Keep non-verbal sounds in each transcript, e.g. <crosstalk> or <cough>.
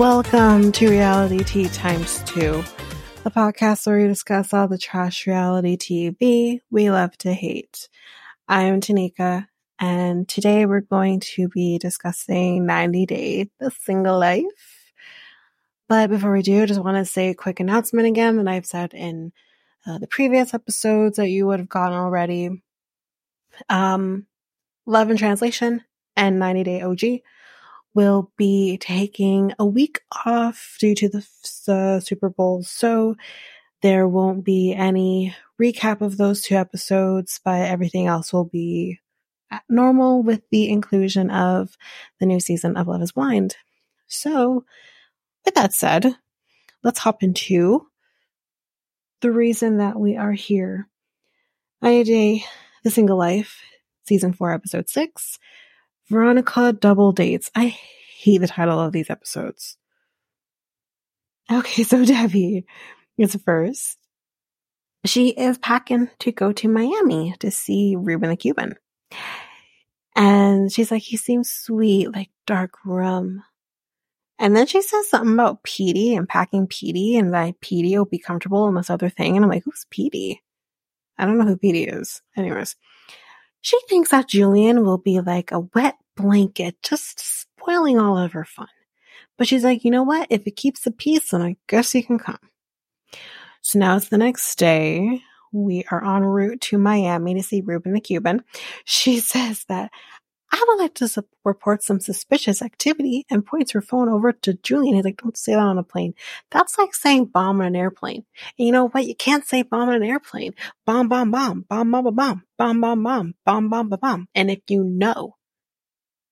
Welcome to Reality Tea Times 2, the podcast where we discuss all the trash reality TV we love to hate. I'm Tanika, and today we're going to be discussing 90 Day The Single Life. But before we do, I just want to say a quick announcement again that I've said in uh, the previous episodes that you would have gotten already. Um, Love and Translation and 90 Day OG will be taking a week off due to the uh, Super Bowl. So there won't be any recap of those two episodes, but everything else will be normal with the inclusion of the new season of Love is Blind. So, with that said, let's hop into the reason that we are here. IAJ, The Single Life, Season 4, Episode 6, Veronica Double Dates. I hate the title of these episodes. Okay, <laughs> so Debbie is first. She is packing to go to Miami to see Ruben the Cuban. And she's like, he seems sweet, like dark rum. And then she says something about Petey and packing Petey and that Petey will be comfortable in this other thing. And I'm like, who's Petey? I don't know who Petey is. Anyways, she thinks that Julian will be like a wet blanket, just spoiling all of her fun. But she's like, you know what? If it keeps the peace, then I guess you can come. So now it's the next day. We are en route to Miami to see Ruben the Cuban. She <laughs> says that I would like to su- report some suspicious activity and points her phone over to Julian. He's like, don't say that on a plane. That's like saying bomb on an airplane. And you know what? You can't say bomb on an airplane. Bomb, bomb, bomb, bomb, bomb, bomb, bomb, bomb, bomb, bomb, bomb, bomb, bomb. And if you know,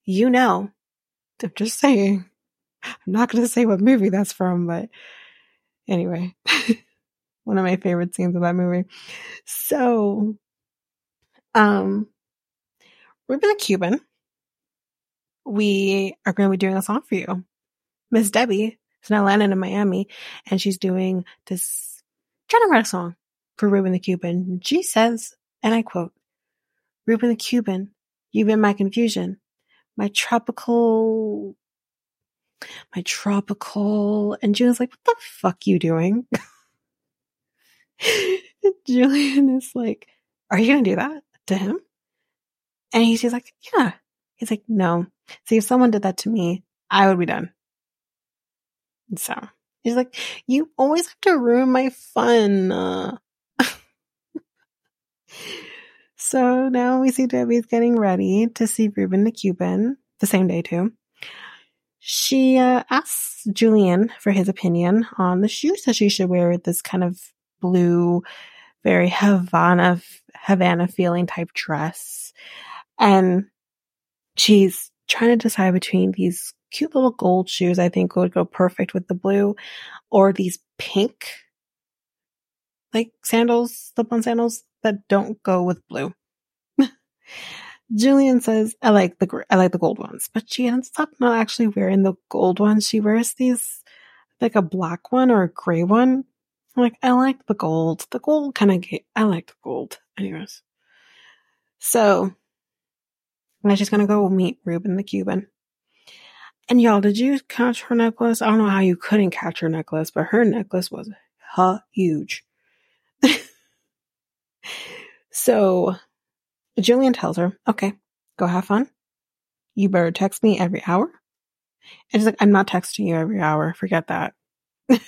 you know. I'm just saying. I'm not going to say what movie that's from, but anyway, <laughs> one of my favorite scenes of that movie. So, um, Ruben the Cuban we are going to be doing a song for you. Miss Debbie is now landing in Miami and she's doing this, trying to write a song for Ruben the Cuban. She says, and I quote, Ruben the Cuban, you've been my confusion, my tropical, my tropical, and Julian's like, what the fuck you doing? <laughs> Julian is like, are you going to do that to him? And he's like, yeah. He's like, no, See, if someone did that to me, I would be done. So he's like, you always have to ruin my fun. <laughs> So now we see Debbie's getting ready to see Ruben the Cuban the same day too. She uh, asks Julian for his opinion on the shoes that she should wear with this kind of blue, very Havana Havana feeling type dress, and she's trying to decide between these cute little gold shoes I think would go perfect with the blue or these pink like sandals, slip on sandals that don't go with blue. <laughs> Julian says, I like the, I like the gold ones, but she ends up not actually wearing the gold ones. She wears these, like a black one or a gray one. Like, I like the gold. The gold kind of, I like the gold. Anyways. So and she's gonna go meet Ruben the Cuban. And y'all, did you catch her necklace? I don't know how you couldn't catch her necklace, but her necklace was huge. <laughs> so Julian tells her, okay, go have fun. You better text me every hour. And she's like, I'm not texting you every hour. Forget that. <laughs>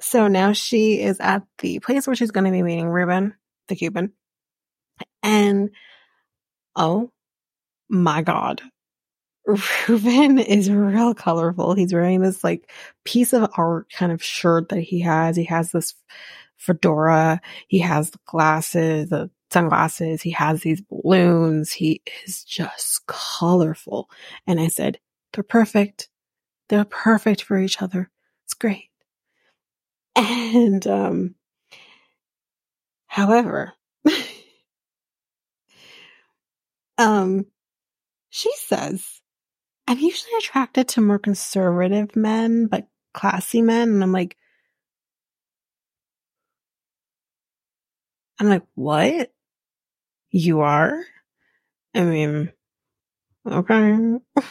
so now she is at the place where she's going to be meeting Ruben, the Cuban. And Oh my God. Ruben <laughs> is real colorful. He's wearing this like piece of art kind of shirt that he has. He has this fedora. He has the glasses, the sunglasses. He has these balloons. He is just colorful. And I said, they're perfect. They're perfect for each other. It's great. And, um, however, Um, she says, I'm usually attracted to more conservative men, but classy men. And I'm like, I'm like, what? You are? I mean, okay. <laughs>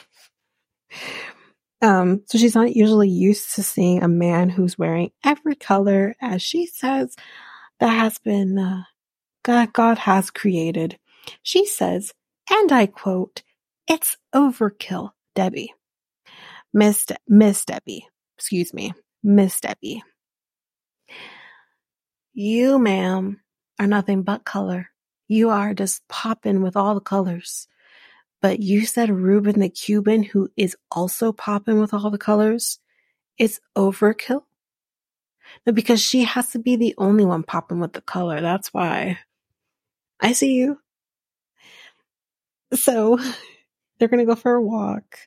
Um, so she's not usually used to seeing a man who's wearing every color, as she says, that has been uh, God, God has created. She says, and I quote, "It's overkill, Debbie." Miss De- Miss Debbie, excuse me, Miss Debbie. You, ma'am, are nothing but color. You are just popping with all the colors. But you said Ruben the Cuban, who is also popping with all the colors, is overkill? No, because she has to be the only one popping with the color. That's why. I see you. So they're going to go for a walk.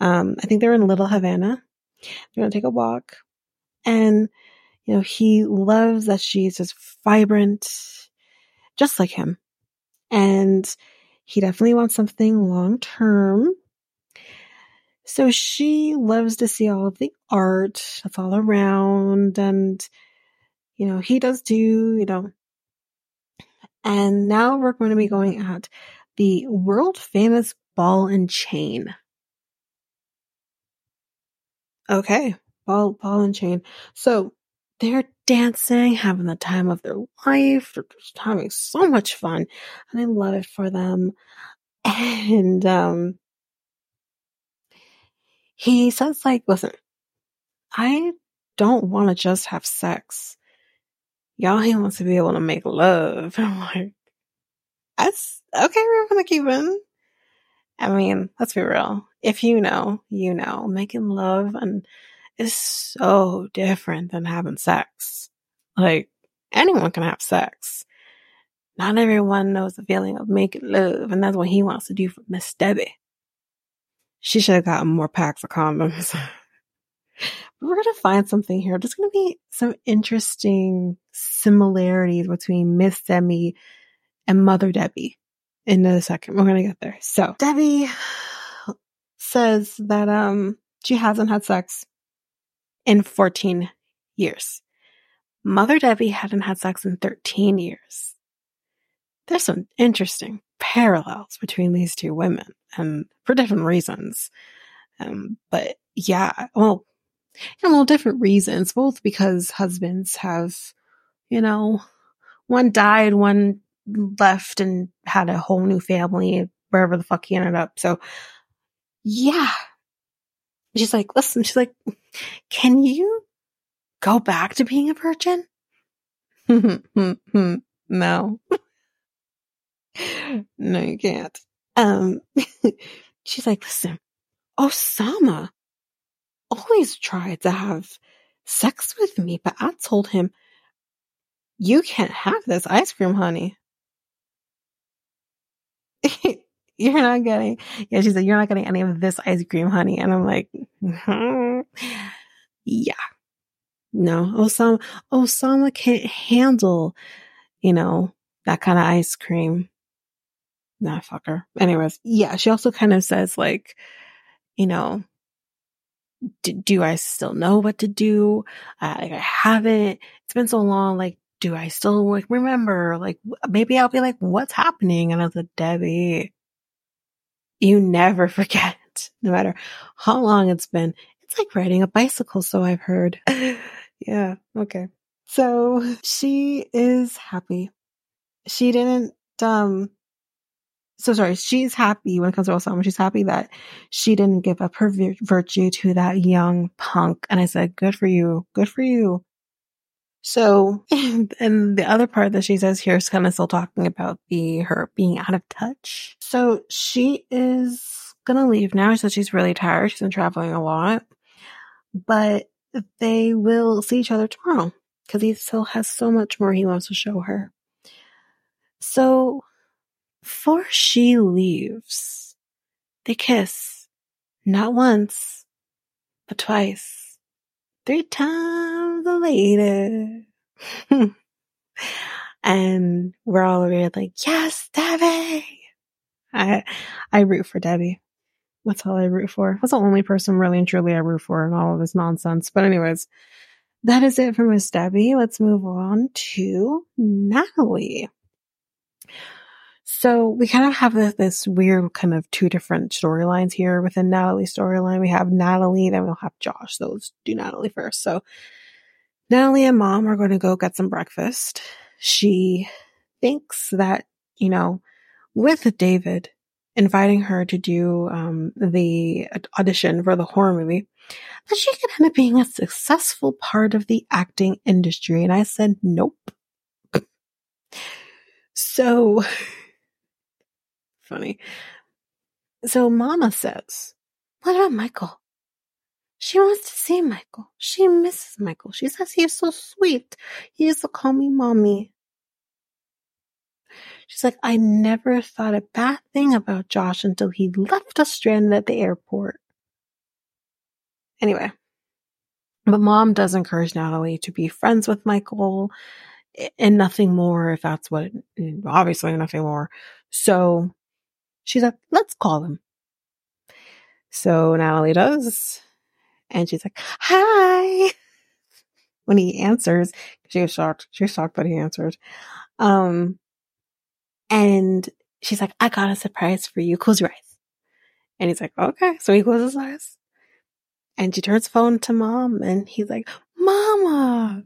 Um, I think they're in Little Havana. They're going to take a walk. And, you know, he loves that she's just vibrant, just like him. And he definitely wants something long term. So she loves to see all of the art that's all around. And, you know, he does too, you know. And now we're going to be going at the world famous ball and chain. Okay, ball, ball and chain. So they're dancing, having the time of their life. They're just having so much fun. And I love it for them. And, um, he says like, listen, I don't want to just have sex. Y'all, he wants to be able to make love. <laughs> I'm like, that's okay. We're gonna keep in. I mean, let's be real. If you know, you know, making love and is so different than having sex. Like anyone can have sex. Not everyone knows the feeling of making love, and that's what he wants to do for Miss Debbie. She should have gotten more packs of condoms. <laughs> We're gonna find something here. There's gonna be some interesting similarities between Miss Debbie and Mother Debbie in a second. We're gonna get there. So Debbie says that um she hasn't had sex in 14 years. Mother Debbie hadn't had sex in 13 years. There's some interesting parallels between these two women and for different reasons. Um, but yeah, well, you know, different reasons, both because husbands have, you know, one died, one left and had a whole new family wherever the fuck he ended up. So yeah. She's like, listen, she's like, can you go back to being a virgin? <laughs> no. no, you can't. Um, <laughs> she's like, listen, Osama always tried to have sex with me, but I told him, you can't have this ice cream, honey. <laughs> you're not getting, yeah, she said, you're not getting any of this ice cream, honey. And I'm like, mm-hmm. yeah, no, Osama, Osama can't handle, you know, that kind of ice cream. Nah, fucker. Anyways, yeah, she also kind of says like, you know, do, I still know what to do? Like I haven't. It's been so long. Like, do I still remember? Like, maybe I'll be like, what's happening? And I was like, Debbie, you never <laughs> forget, no matter how long it's been. It's like riding a bicycle, so I've heard. <laughs> yeah, okay. So <laughs> she is happy. She didn't, um, so sorry, she's happy when it comes to Osama. She's happy that she didn't give up her vir- virtue to that young punk. And I said, good for you. Good for you. So, <laughs> and the other part that she says here is kind of still talking about the, her being out of touch. So she is gonna leave now. She said she's really tired. She's been traveling a lot, but they will see each other tomorrow because he still has so much more he wants to show her. So, before she leaves, they kiss. Not once, but twice. Three times the later. <laughs> and we're all really like, yes, Debbie! I, I root for Debbie. That's all I root for. That's the only person really and truly I root for in all of this nonsense. But anyways, that is it for Miss Debbie. Let's move on to Natalie. So we kind of have this, this weird kind of two different storylines here within Natalie's storyline. We have Natalie, then we'll have Josh. So let's do Natalie first. So Natalie and mom are going to go get some breakfast. She thinks that, you know, with David inviting her to do um, the audition for the horror movie, that she could end up being a successful part of the acting industry. And I said, nope. <clears throat> so funny. So Mama says, what about Michael? She wants to see Michael. She misses Michael. She says he is so sweet. He used to call me mommy. She's like, I never thought a bad thing about Josh until he left us stranded at the airport. Anyway, but mom does encourage Natalie to be friends with Michael and nothing more if that's what, obviously nothing more. So she's like, let's call him. So Natalie does. And she's like, hi. <laughs> When he answers, she was shocked. She was shocked that he answered. Um, and she's like, I got a surprise for you. Close your eyes. And he's like, okay. So he closes his eyes. And she turns phone to mom and he's like, Mama.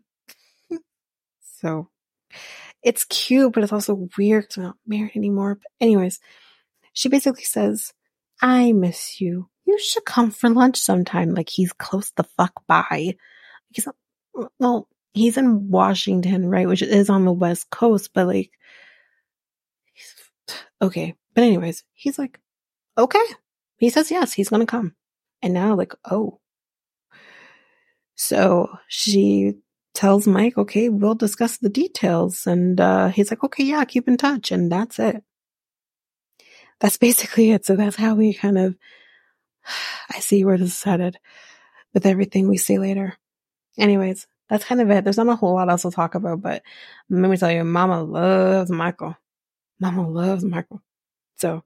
<laughs> so it's cute, but it's also weird because we're not married anymore. But anyways, she basically says, I miss you you should come for lunch sometime. Like he's close the fuck by. He's well, he's in Washington, right? Which is on the West Coast, but like, okay. But anyways, he's like, okay. He says yes, he's gonna come. And now like, oh. So she tells Mike, okay, we'll discuss the details. And uh, he's like, okay, yeah, keep in touch. And that's it. That's basically it. So that's how we kind of I see where this is headed with everything we see later. Anyways, that's kind of it. There's not a whole lot else to talk about, but let me tell you, Mama loves Michael. Mama loves Michael. So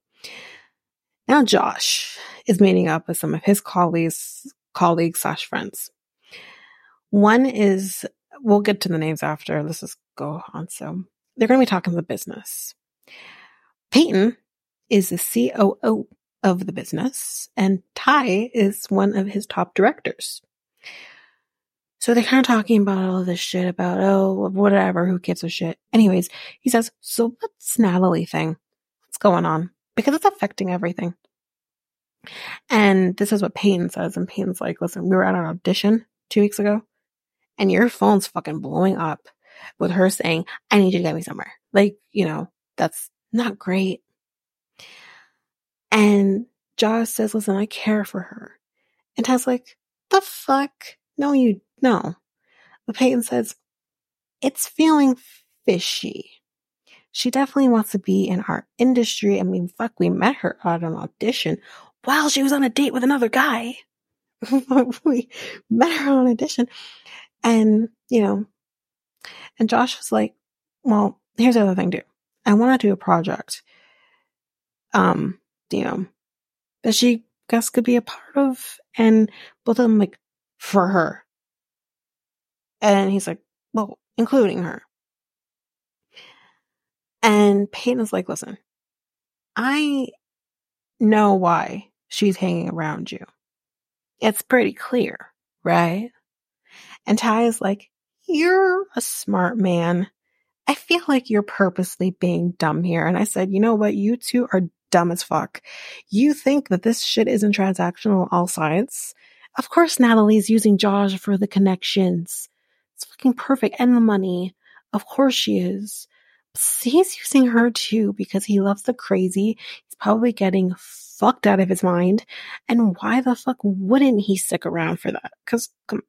now Josh is meeting up with some of his colleagues, colleagues slash friends. One is, we'll get to the names after. Let's just go on. So they're going to be talking the business. Peyton is the COO of the business, and Ty is one of his top directors. So they're kind of talking about all this shit about, oh, whatever, who gives a shit. Anyways, he says, so what's Natalie thing? What's going on? Because it's affecting everything. And this is what Peyton says. And Peyton's like, listen, we were at an audition two weeks ago and your phone's fucking blowing up with her saying, I need you to get me somewhere. Like, you know, that's not great. And Josh says, listen, I care for her. And Ted's like, the fuck? No, you, no. But Peyton says, it's feeling fishy. She definitely wants to be in our industry. I mean, fuck, we met her at an audition while she was on a date with another guy. <laughs> we met her on audition. And, you know, and Josh was like, well, here's the other thing too. I want to do a project. Um, you know, that she guess could be a part of. And both of them like, for her. And he's like, well, including her. And Peyton is like, listen, I know why she's hanging around you. It's pretty clear, right? And Ty is like, you're a smart man. I feel like you're purposely being dumb here. And I said, you know what? You two are dumb as fuck. You think that this shit isn't transactional on all sides? Of course Natalie's using Josh for the connections. It's fucking perfect. And the money. Of course she is. He's using her too because he loves the crazy. He's probably getting fucked out of his mind. And why the fuck wouldn't he stick around for that? Cause, come,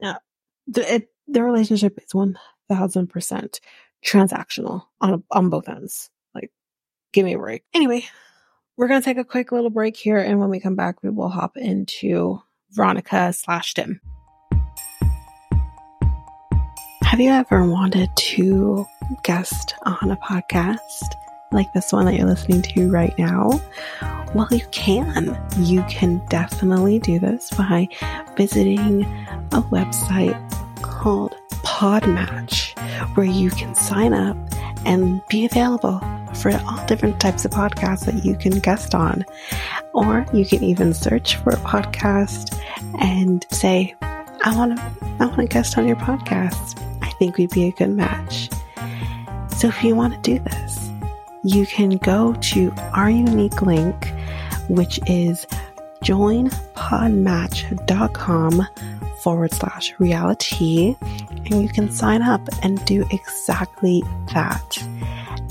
yeah, the, it, the relationship is 1000% transactional on, on both ends. Give me a break. Anyway, we're going to take a quick little break here. And when we come back, we will hop into Veronica slash Tim. Have you ever wanted to guest on a podcast like this one that you're listening to right now? Well, you can. You can definitely do this by visiting a website called Podmatch, where you can sign up and be available for all different types of podcasts that you can guest on. Or you can even search for a podcast and say, I want to, I want to guest on your podcast. I think we'd be a good match. So if you want to do this, you can go to our unique link, which is joinpodmatch.com forward slash reality, and you can sign up and do exactly that.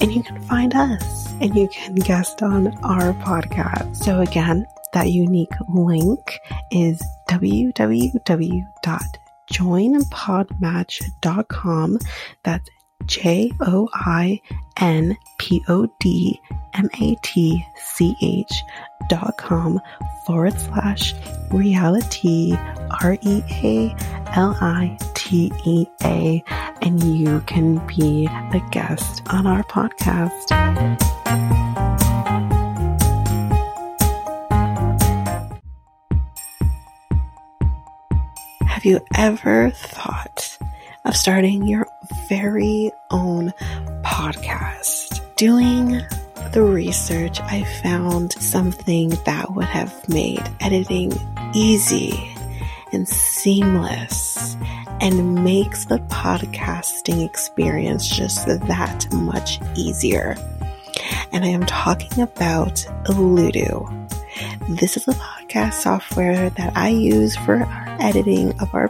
And you can find us and you can guest on our podcast. So again, that unique link is www.joinpodmatch.com. That's J O I N P O D M A T C H dot com forward slash reality R E A L I T E A and you can be a guest on our podcast. Have you ever thought of starting your very own podcast? Doing the research, I found something that would have made editing easy and seamless and makes the podcasting experience just that much easier. And I am talking about Alitu. This is a podcast software that I use for our editing of our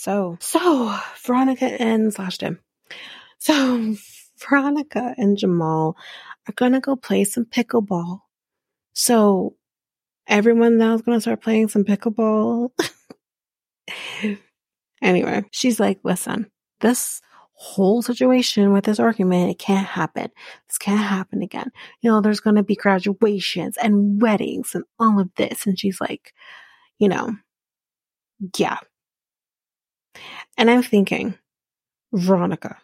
So, so Veronica and slash Tim. So <laughs> Veronica and Jamal are gonna go play some pickleball. So everyone now is gonna start playing some pickleball. <laughs> anyway, she's like, listen, this whole situation with this argument, it can't happen. This can't happen again. You know, there's gonna be graduations and weddings and all of this. And she's like, you know, yeah. And I'm thinking, Veronica,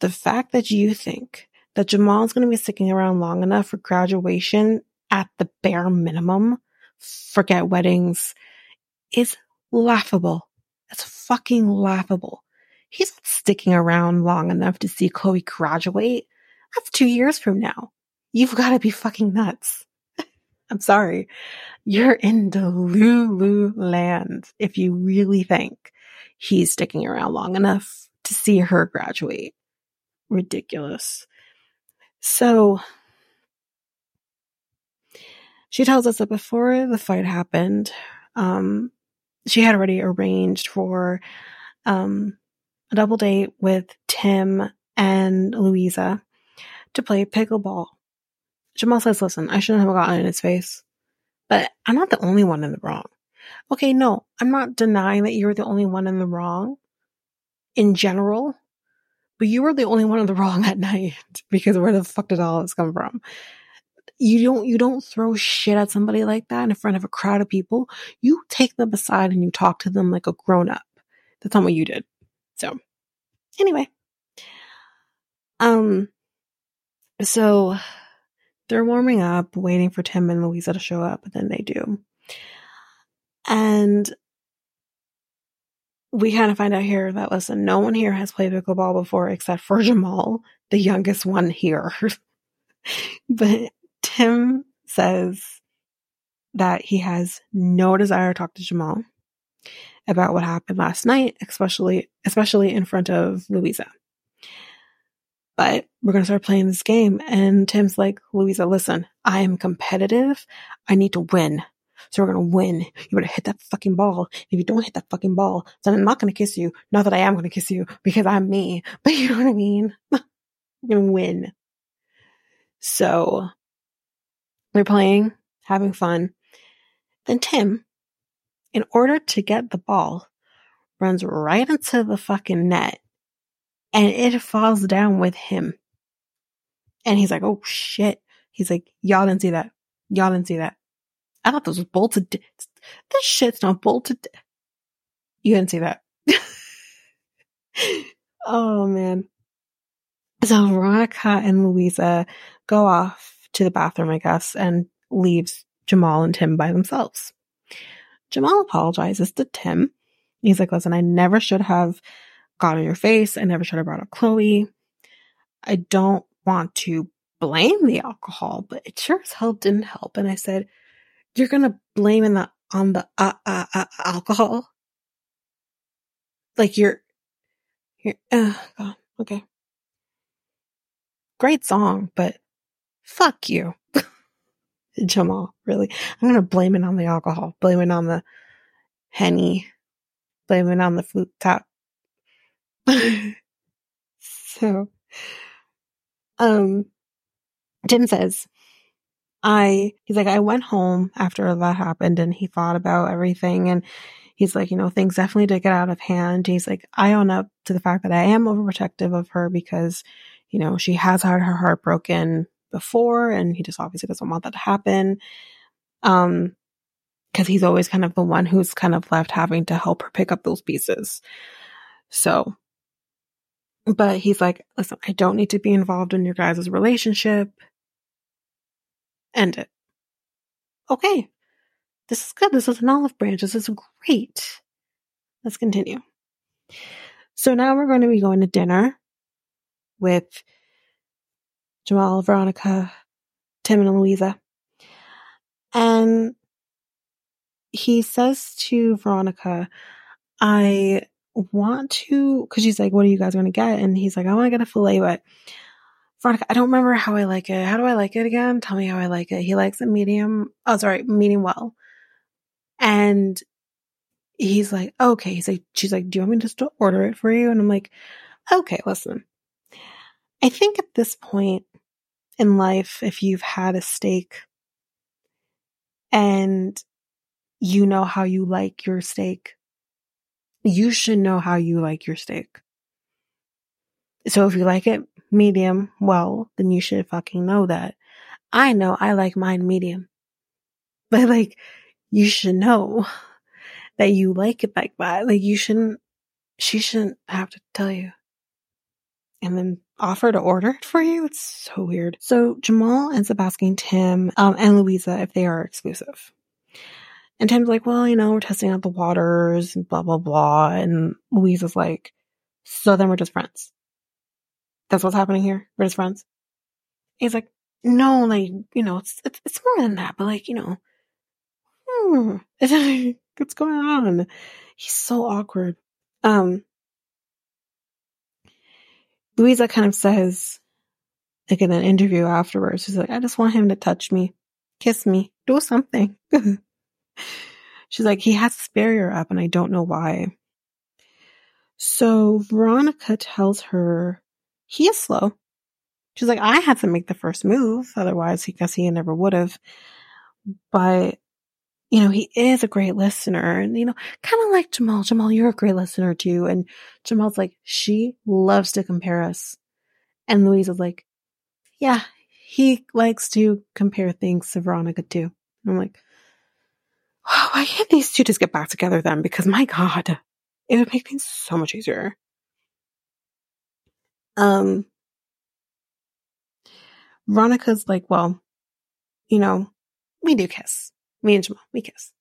the fact that you think that Jamal's going to be sticking around long enough for graduation at the bare minimum, forget weddings, is laughable. It's fucking laughable. He's not sticking around long enough to see Chloe graduate. That's two years from now. You've got to be fucking nuts. <laughs> I'm sorry. You're in Delulu land if you really think he's sticking around long enough to see her graduate. Ridiculous. So, she tells us that before the fight happened, um, she had already arranged for um, a double date with Tim and Louisa to play pickleball. Jamal says, listen, I shouldn't have gotten in his face, but I'm not the only one in the wrong. Okay, no, I'm not denying that you're the only one in the wrong in general, but you were the only one in the <laughs> wrong at night because where the fuck did all this come from? You don't, you don't throw shit at somebody like that in front of a crowd of people. You take them aside and you talk to them like a grown up. That's not what you did. So anyway, um, so they're warming up, waiting for Tim and Louisa to show up, and then they do. And we kind of find out here that listen, no one here has played pickleball before except for <laughs> Jamal, the youngest one here. <laughs> but Tim says that he has no desire to talk to Jamal about what happened last night, especially especially in front of Louisa. But we're to start playing this game. And Tim's like, Louisa, listen, I am competitive. I need to win. So we're going to win. You better hit that fucking ball. If you don't hit that fucking ball, then I'm not going to kiss you. Not that I am going to kiss you because I'm me, <laughs> but you know what I mean? I'm going to win. So they're playing, having fun. Then Tim, in order to get the ball, runs right into the fucking net and it falls down with him. And he's like, oh shit. He's like, y'all didn't see that. Y'all didn't see that. I thought this was bolted. This shit's not bolted. You didn't see that. <laughs> oh man. So Veronica and Louisa go off to the bathroom, I guess, and leaves Jamal and Tim by themselves. Jamal apologizes to Tim. He's like, listen, I never should have got in your face. I never should have brought up Chloe. I don't want to blame the alcohol, but it sure as hell didn't help. And I said, you're to blame in the, on the uh, uh, uh, alcohol? Like you're, you're, uh, God, okay. Great song, but fuck you. <laughs> Jamal, really. I'm to blame it on the alcohol, blame it on the henny, blame it on the flute top <laughs> so, um, Tim says, I, he's like, I went home after that happened and he thought about everything and he's like, you know, things definitely did get out of hand. He's like, I own up to the fact that I am overprotective of her because, you know, she has had her heart broken before and he just obviously doesn't want that to happen. Um, cause he's always kind of the one who's kind of left having to help her pick up those pieces. So but he's like, listen, I don't need to be involved in your guys' relationship. End it. Okay. This is good. This is an olive branch. This is great. Let's continue. So now we're going to be going to dinner with Jamal, Veronica, Tim, and Louisa. And he says to Veronica, I want to, because she's like, what are you guys going to get? And he's like, I want to get a filet, but Veronica, I don't remember how I like it. How do I like it again? Tell me how I like it. He likes it medium. Oh, sorry, medium well. And he's like, okay. He's like, she's like, do you want me just to order it for you? And I'm like, okay, listen. I think at this point in life, if you've had a steak and you know how you like your steak, you should know how you like your steak. So if you like it medium well, then you should fucking know that. I know I like mine medium. <laughs> But like, you should know <laughs> that you like it like that. Like you shouldn't, she shouldn't have to tell you. And then offer to order it for you. It's so weird. So Jamal ends up asking Tim um, and Louisa if they are exclusive. And Tim's like, well, you know, we're testing out the waters and blah, blah, blah. And Louisa's like, so then we're just friends. That's what's happening here. We're friends. He's like, no, like, you know, it's, it's, it's more than that, but like, you know, hmm, <laughs> what's going on? He's so awkward. Um, Louisa kind of says, like in an interview afterwards, she's like, I just want him to touch me, kiss me, do something. <laughs> She's like, he has his barrier up and I don't know why. So Veronica tells her he is slow. She's like, I had to make the first move. Otherwise, he guess he never would have. But, you know, he is a great listener and, you know, kind of like Jamal. Jamal, you're a great listener too. And Jamal's like, she loves to compare us. And Louise is like, yeah, he likes to compare things to Veronica too. And I'm like, why can't these two just get back together then? Because my God, it would make things so much easier. Um, Veronica's like, well, you know, we do kiss. Me and Jamal, we kiss.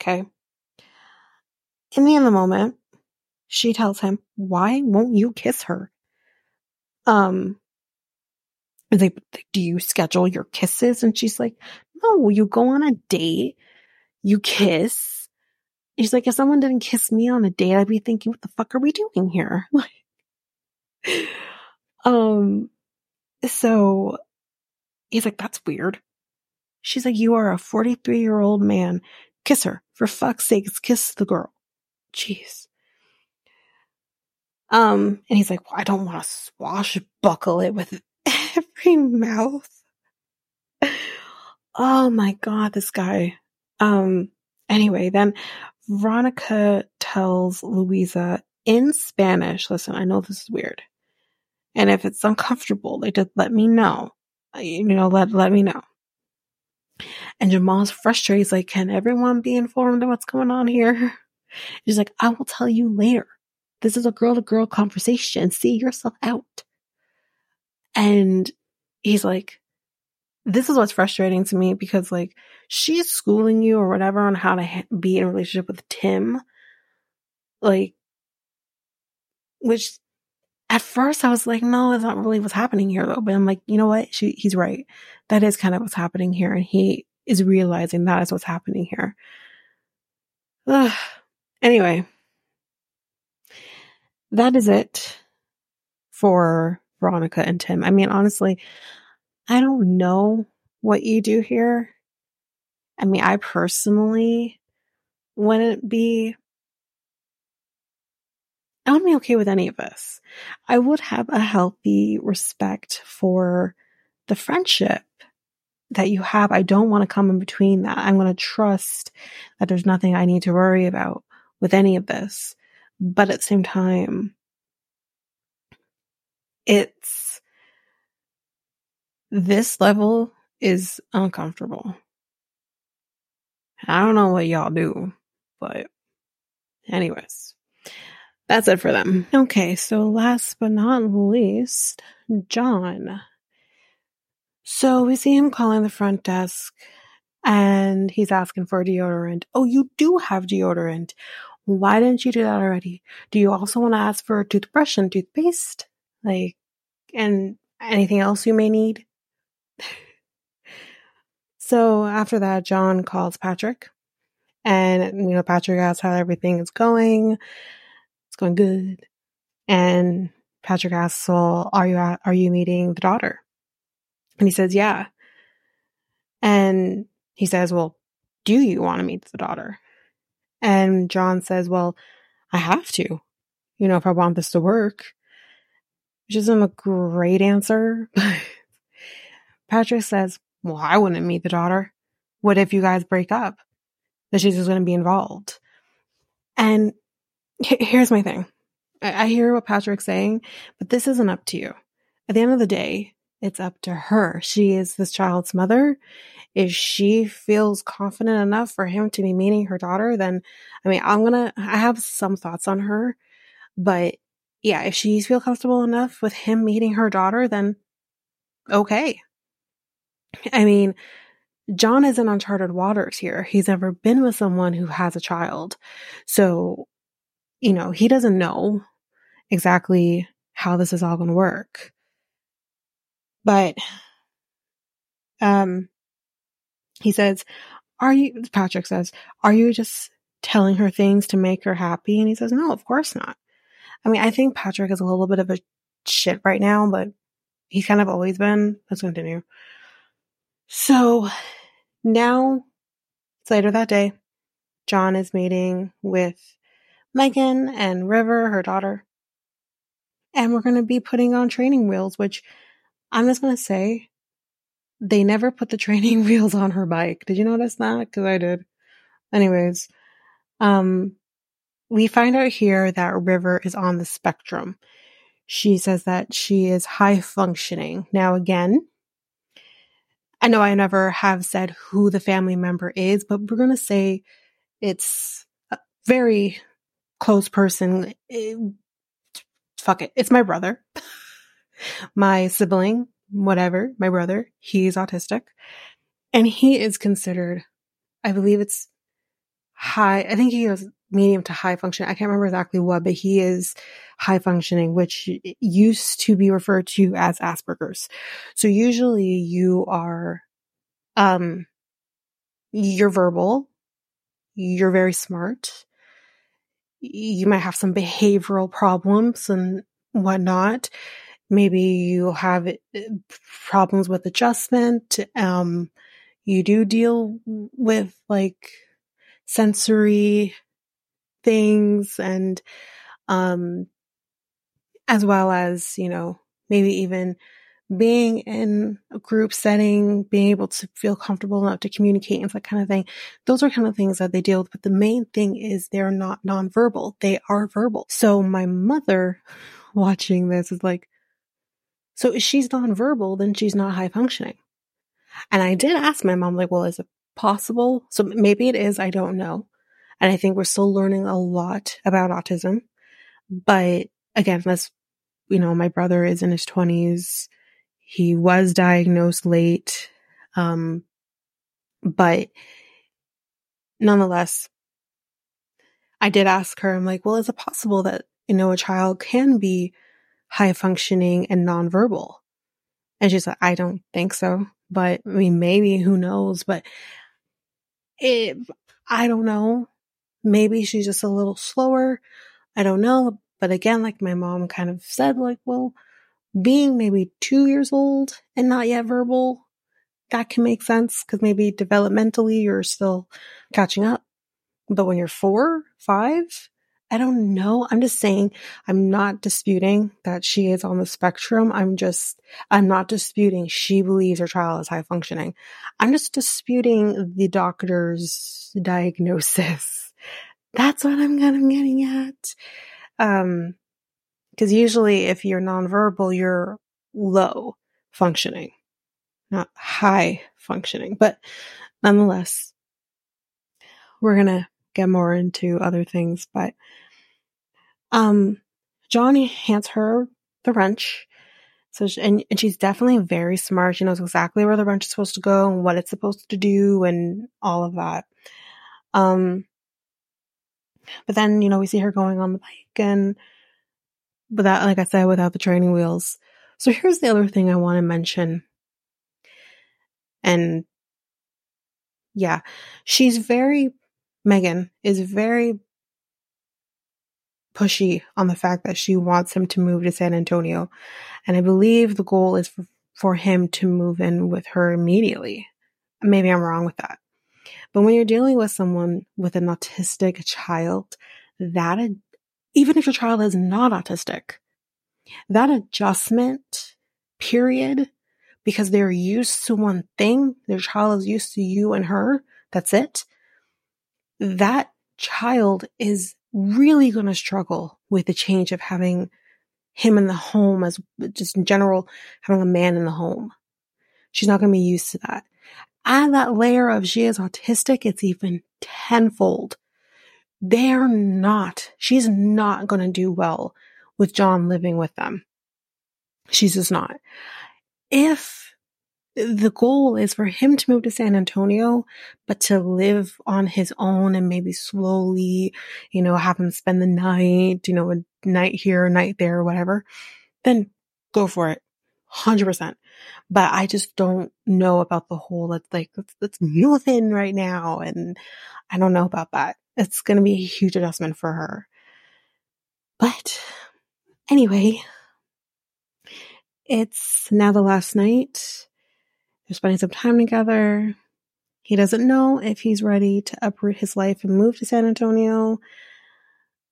Okay. In the end of the moment, she tells him, why won't you kiss her? Um, like, do you schedule your kisses? And she's like, no, you go on a date, you kiss. She's like, if someone didn't kiss me on a date, I'd be thinking, what the fuck are we doing here? <laughs> <laughs> um, so he's like, that's weird. She's like, you are a 43 year old man. Kiss her. For fuck's sake, kiss the girl. Jeez. Um, and he's like, well, I don't want to swashbuckle it with <laughs> every mouth. <laughs> Oh my God, this guy. Um, anyway, then Veronica tells Louisa in Spanish, listen, I know this is weird. And if it's uncomfortable, like just let me know. Uh, you know, let let me know. And Jamal's frustrated. He's like, Can everyone be informed of what's going on here? <laughs> She's like, I will tell you later. This is a girl to girl conversation. See yourself out. And he's like, this is what's frustrating to me because like she's schooling you or whatever on how to ha- be in a relationship with Tim. Like, which at first I was like, no, that's not really what's happening here though. But I'm like, you know what? She, he's right. That is kind of what's happening here. And he is realizing that is what's happening here. Ugh. Anyway, that is it for Veronica and Tim. I mean, honestly, I don't know what you do here. I mean, I personally wouldn't be I would be okay with any of this. I would have a healthy respect for the friendship that you have. I don't want to come in between that. I'm going to trust that there's nothing I need to worry about with any of this. But at the same time, it's this level is uncomfortable. I don't know what y'all do, but anyways, that's it for them. Okay, so last but not least, John. So we see him calling the front desk and he's asking for deodorant. Oh, you do have deodorant. Why didn't you do that already? Do you also want to ask for a toothbrush and toothpaste? Like, and anything else you may need? <laughs> so after that, John calls Patrick and, you know, Patrick asks how everything is going. It's going good. And Patrick asks, well, are you, at, are you meeting the daughter? And he says, yeah. And he says, well, do you want to meet the daughter? And John says, well, I have to, you know, if I want this to work, which isn't a great answer. <laughs> Patrick says, well, I wouldn't meet the daughter. What if you guys break up? That she's just going to be involved. And here's my thing. I hear what Patrick's saying, but this isn't up to you. At the end of the day, it's up to her. She is this child's mother. If she feels confident enough for him to be meeting her daughter, then I mean, I'm gonna, I have some thoughts on her, but yeah, if she feels comfortable enough with him meeting her daughter, then okay. I mean, John is in uncharted waters here. He's never been with someone who has a child. So, you know, he doesn't know exactly how this is all going to work. But, um, he says, are you, Patrick says, are you just telling her things to make her happy? And he says, no, of course not. I mean, I think Patrick is a little bit of a shit right now, but he's kind of always been. Let's continue. So now it's later that day. John is meeting with Meghan and River, her daughter. And we're going to be putting on training wheels, which I'm just going to say they never put the <laughs> training wheels on her bike. Did you notice that? Because I did. Anyways, um, we find out here that River is on the spectrum. She says that she is high functioning. Now, again, I know I never have said who the family member is, but we're going to say it's very close person. It, fuck it. It's my brother, <laughs> my sibling, whatever, my brother, he's autistic and he is considered, I believe it's high. I think he goes medium to high function. I can't remember exactly what, but he is high functioning, which used to be referred to as Asperger's. So usually you are, um, you're verbal, you're very smart, you might have some behavioral problems and whatnot. Maybe you have uh, problems with adjustment. Um, you do deal with like sensory things and, um, as well as, you know, maybe even being in a group setting, being able to feel comfortable enough to communicate and that kind of thing. Those are kind of things that they deal with. But the main thing is they're not nonverbal. They are verbal. So my mother <laughs> watching this is like, so if she's nonverbal, then she's not high functioning. And I did ask my mom, like, well, is it possible? So maybe it is. I don't know. And I think we're still learning a lot about autism. But again, let's, you know, my brother is in his twenties. He was diagnosed late. Um, but nonetheless, I did ask her, I'm like, well, is it possible that, you know, a child can be high functioning and nonverbal? And she's like, I don't think so. But I mean, maybe, who knows? But it, I don't know. Maybe she's just a little slower. I don't know. But again, like my mom kind of said, like, well, being maybe two years old and not yet verbal, that can make sense because maybe developmentally you're still catching up. But when you're four, five, I don't know. I'm just saying, I'm not disputing that she is on the spectrum. I'm just, I'm not disputing she believes her child is high functioning. I'm just disputing the doctor's diagnosis. <laughs> That's what I'm of getting at. Um, cause usually if you're nonverbal, you're low functioning, not high functioning, but nonetheless, we're going to get more into other things, but um, John hands her the wrench. So, she, and, and she's definitely very smart. She knows exactly where the wrench is supposed to go and what it's supposed to do and all of that. Um, but then, you know, we see her going on the bike and without, like I said, without the training wheels. So here's the other thing I want to mention. And yeah, she's very, Meghan is very pushy on the fact that she wants him to move to San Antonio. And I believe the goal is for, for him to move in with her immediately. Maybe I'm wrong with that. But when you're dealing with someone with an autistic child, that even if your child is not autistic, that adjustment period, because they're used to one thing, their child is used to you and her, that's it. That child is really going to struggle with the change of having him in the home as just in general, having a man in the home. She's not going to be used to that. Add that layer of she is autistic, it's even tenfold. They're not, she's not going to do well with John living with them. She's just not. If the goal is for him to move to San Antonio, but to live on his own and maybe slowly, you know, have him spend the night, you know, a night here, a night there, whatever, then go for it. 100%. But I just don't know about the whole, let's like, let's, let's move in right now. And I don't know about that. It's going to be a huge adjustment for her. But anyway, it's now the last night they're spending some time together. He doesn't know if he's ready to uproot his life and move to San Antonio.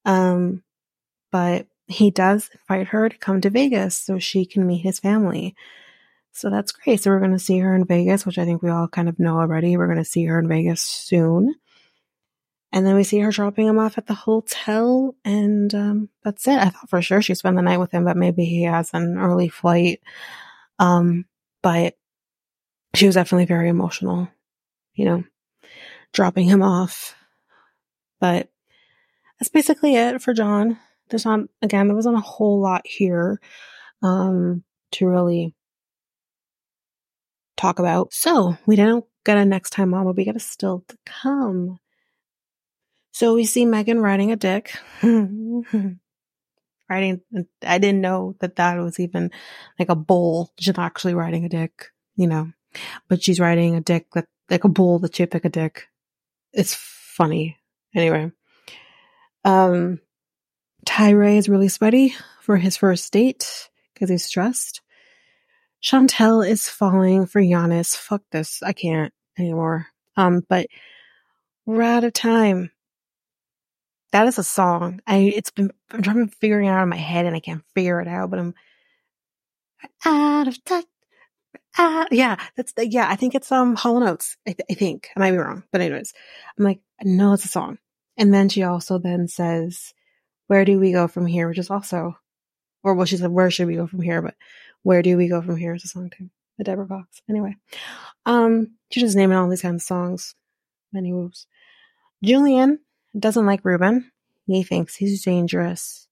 Um, but he does invite her to come to Vegas so she can meet his family. So that's great. So we're going to see her in Vegas, which I think we all kind of know already. We're going to see her in Vegas soon. And then we see her dropping him off at the hotel, and um, that's it. I thought for sure she spent the night with him, but maybe he has an early flight. Um, but she was definitely very emotional, you know, dropping him off. But that's basically it for John. There's not, again, there wasn't a whole lot here, um, to really talk about. So we didn't get a next time on, but we got a still to come. So we see Meghan riding a dick. <laughs> riding, I didn't know that that was even like a bull. She's actually riding a dick, you know, but she's riding a dick that like a bull that's shaped like a dick. It's funny. Anyway, um, is really sweaty for his first date because he's stressed. Chantel is falling for Giannis. Fuck this. I can't anymore. Um, but we're out of time. That is a song. I it's been I'm trying to figure it out in my head and I can't figure it out, but I'm out of touch. Uh, yeah, that's the, yeah. I think it's um Hall & Oates. I, th- I think I might be wrong, but anyways, I'm like, no, it's a song. And then she also then says, "Where do we go from here?" Which is also, or well, she said, "Where should we go from here?" But where do we go from here is a song too. The Deborah Cox. Anyway, um, she's just naming all these kinds of songs. Many moves. Julian doesn't like Ruben. He thinks he's dangerous.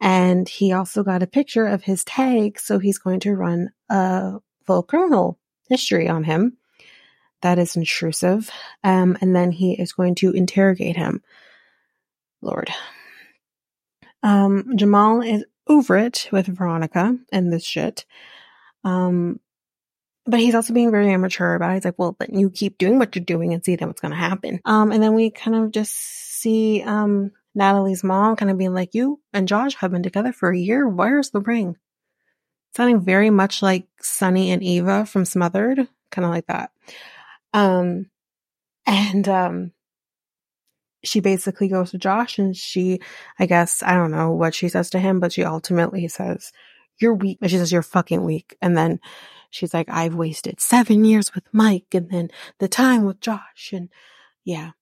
And he also got a picture of his tag, so he's going to run a full criminal history on him. That is intrusive. Um, and then he is going to interrogate him. Lord. Um, Jamal is over it with Veronica and this shit. Um, but he's also being very immature about it. He's like, well, but you keep doing what you're doing and see then what's going to happen. Um, and then we kind of just see, um, Natalie's mom kind of being like, you and Josh have been together for a year. Where's the ring? Sounding very much like Sunny and Eva from Smothered, kind of like that. Um, and, um, she basically goes to Josh and she, I guess, I don't know what she says to him, but she ultimately says, you're weak. She says, you're fucking weak. And then she's like, I've wasted seven years with Mike and then the time with Josh. And yeah,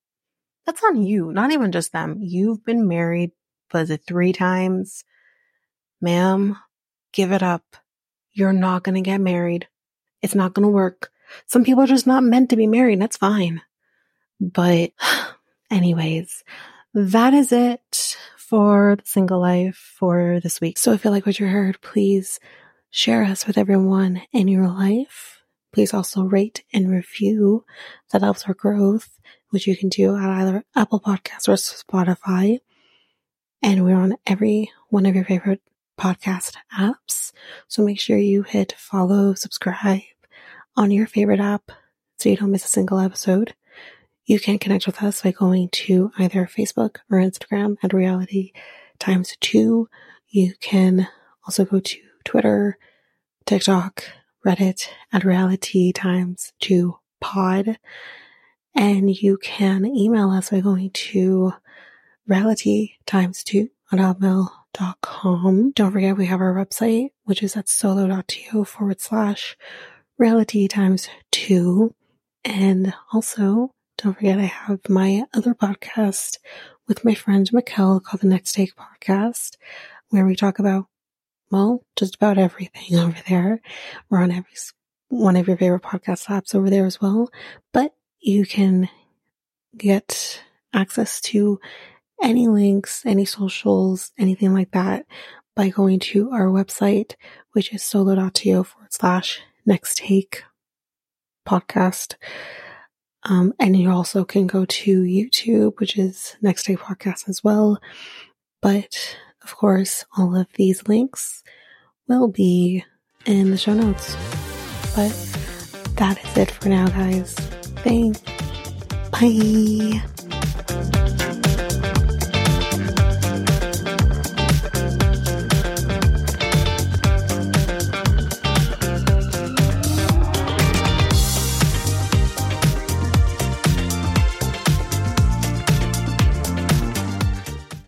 that's on you. Not even just them. You've been married, was it three times? Ma'am, give it up. You're not going to get married. It's not going to work. Some people are just not meant to be married. That's fine. But <sighs> anyways, that is it for the single life for this week. So if you like what you heard, please share us with everyone in your life. Please also rate and review. That helps our growth, which you can do at either Apple Podcasts or Spotify. And we're on every one of your favorite podcast apps. So make sure you hit follow, subscribe on your favorite app so you don't miss a single episode. You can connect with us by going to either Facebook or Instagram at realitea times two. You can also go to Twitter, TikTok, Reddit at realitea times two pod. And you can email us by going to realitea times two at hotmail.com. Don't forget we have our website, which is at solo.to forward slash realitea times two. And also don't forget I have my other podcast with my friend Mikel called the Next Take Podcast, where we talk about well, just about everything <laughs> over there. We're on every one of your favorite podcast apps over there as well. But you can get access to any links, any socials, anything like that by going to our website, which is solo.to forward slash next take podcast. Um, and you also can go to YouTube, which is next take podcast as well. But of course, all of these links will be in the show notes. But that is it for now, guys. Thanks. Bye.